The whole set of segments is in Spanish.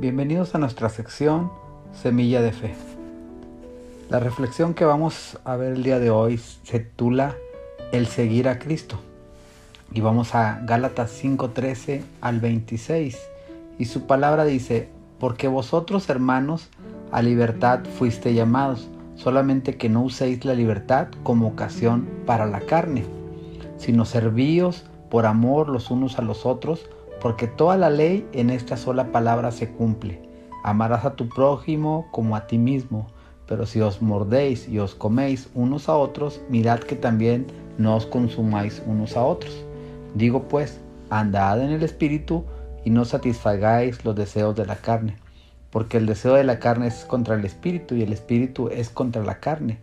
Bienvenidos a nuestra sección Semilla de Fe. La reflexión que vamos a ver el día de hoy se titula El seguir a Cristo. Y vamos a Gálatas 5:13 al 26. Y su palabra dice, porque vosotros hermanos a libertad fuiste llamados, solamente que no uséis la libertad como ocasión para la carne, sino servíos por amor los unos a los otros, porque toda la ley en esta sola palabra se cumple. Amarás a tu prójimo como a ti mismo, pero si os mordéis y os coméis unos a otros, mirad que también no os consumáis unos a otros. Digo pues, andad en el Espíritu y no satisfagáis los deseos de la carne, porque el deseo de la carne es contra el Espíritu y el Espíritu es contra la carne,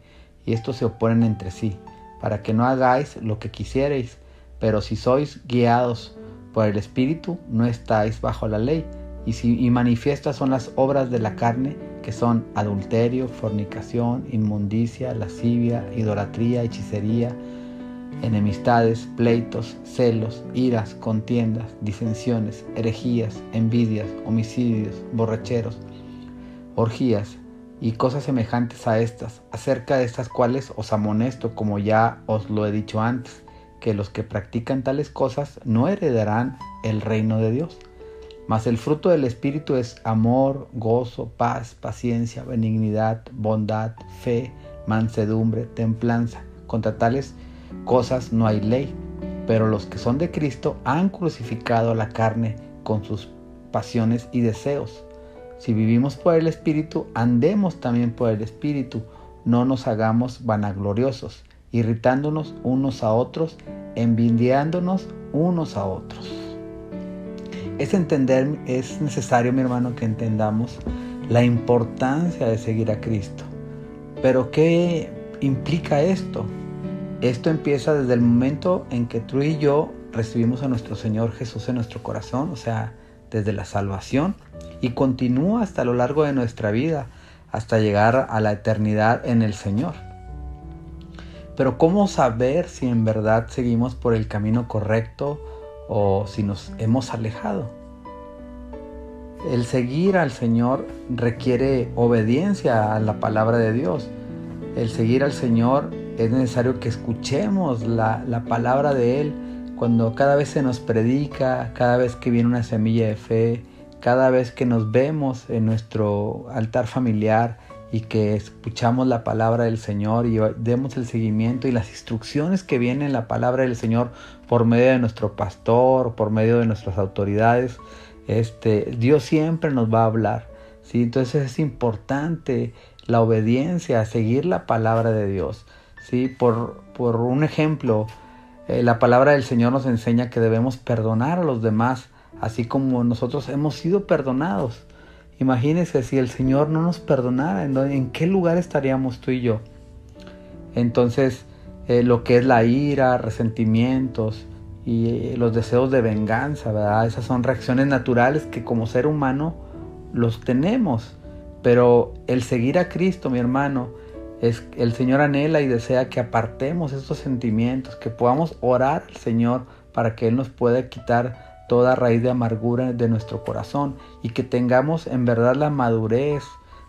y estos se oponen entre sí, para que no hagáis lo que quisierais, pero si sois guiados por el Espíritu no estáis bajo la ley, y, si, y manifiestas son las obras de la carne, que son adulterio, fornicación, inmundicia, lascivia, idolatría, hechicería, enemistades, pleitos, celos, iras, contiendas, disensiones, herejías, envidias, homicidios, borracheros, orgías y cosas semejantes a estas, acerca de estas cuales os amonesto como ya os lo he dicho antes que los que practican tales cosas no heredarán el reino de Dios. Mas el fruto del Espíritu es amor, gozo, paz, paciencia, benignidad, bondad, fe, mansedumbre, templanza. Contra tales cosas no hay ley. Pero los que son de Cristo han crucificado la carne con sus pasiones y deseos. Si vivimos por el Espíritu, andemos también por el Espíritu. No nos hagamos vanagloriosos irritándonos unos a otros, envidiándonos unos a otros. Es entender, es necesario, mi hermano, que entendamos la importancia de seguir a Cristo. Pero ¿qué implica esto? Esto empieza desde el momento en que tú y yo recibimos a nuestro Señor Jesús en nuestro corazón, o sea, desde la salvación, y continúa hasta lo largo de nuestra vida, hasta llegar a la eternidad en el Señor. Pero ¿cómo saber si en verdad seguimos por el camino correcto o si nos hemos alejado? El seguir al Señor requiere obediencia a la palabra de Dios. El seguir al Señor es necesario que escuchemos la, la palabra de Él cuando cada vez se nos predica, cada vez que viene una semilla de fe, cada vez que nos vemos en nuestro altar familiar, y que escuchamos la palabra del Señor y demos el seguimiento y las instrucciones que vienen en la palabra del Señor por medio de nuestro pastor, por medio de nuestras autoridades, este, Dios siempre nos va a hablar. ¿sí? Entonces es importante la obediencia, seguir la palabra de Dios. ¿sí? Por, por un ejemplo, eh, la palabra del Señor nos enseña que debemos perdonar a los demás, así como nosotros hemos sido perdonados. Imagínese si el Señor no nos perdonara, ¿en qué lugar estaríamos tú y yo? Entonces, eh, lo que es la ira, resentimientos y eh, los deseos de venganza, ¿verdad? Esas son reacciones naturales que como ser humano los tenemos. Pero el seguir a Cristo, mi hermano, es el Señor anhela y desea que apartemos estos sentimientos, que podamos orar al Señor para que Él nos pueda quitar toda raíz de amargura de nuestro corazón y que tengamos en verdad la madurez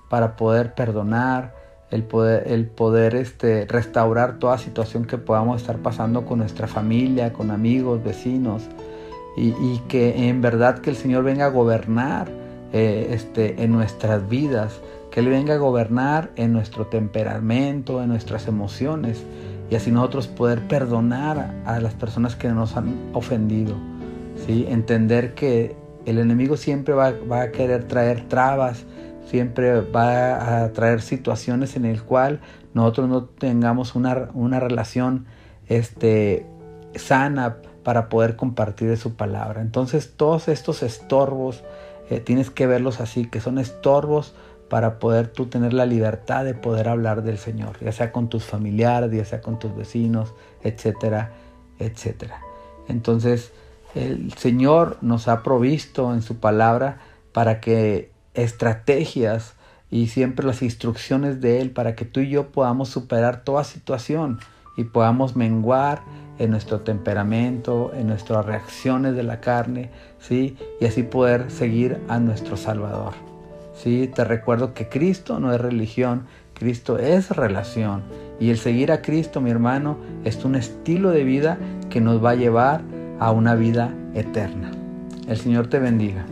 para poder perdonar, el poder, el poder este, restaurar toda situación que podamos estar pasando con nuestra familia, con amigos, vecinos, y, que en verdad que el Señor venga a gobernar eh, este, en nuestras vidas, que Él venga a gobernar en nuestro temperamento, en nuestras emociones, y así nosotros poder perdonar a las personas que nos han ofendido. Entender que el enemigo siempre va, a querer traer trabas, siempre va a traer situaciones en el cual nosotros no tengamos una, una relación este, sana para poder compartir de su palabra. Entonces todos estos estorbos eh, tienes que verlos así, que son estorbos para poder tú tener la libertad de poder hablar del Señor, ya sea con tus familiares, ya sea con tus vecinos, etcétera, etcétera. Entonces, el Señor nos ha provisto en su palabra para que estrategias y siempre las instrucciones de Él para que tú y yo podamos superar toda situación y podamos menguar en nuestro temperamento, en nuestras reacciones de la carne, ¿sí? Y así poder seguir a nuestro Salvador. ¿Sí? Te recuerdo que Cristo no es religión, Cristo es relación. Y el seguir a Cristo, mi hermano, es un estilo de vida que nos va a llevar a una vida eterna. El Señor te bendiga.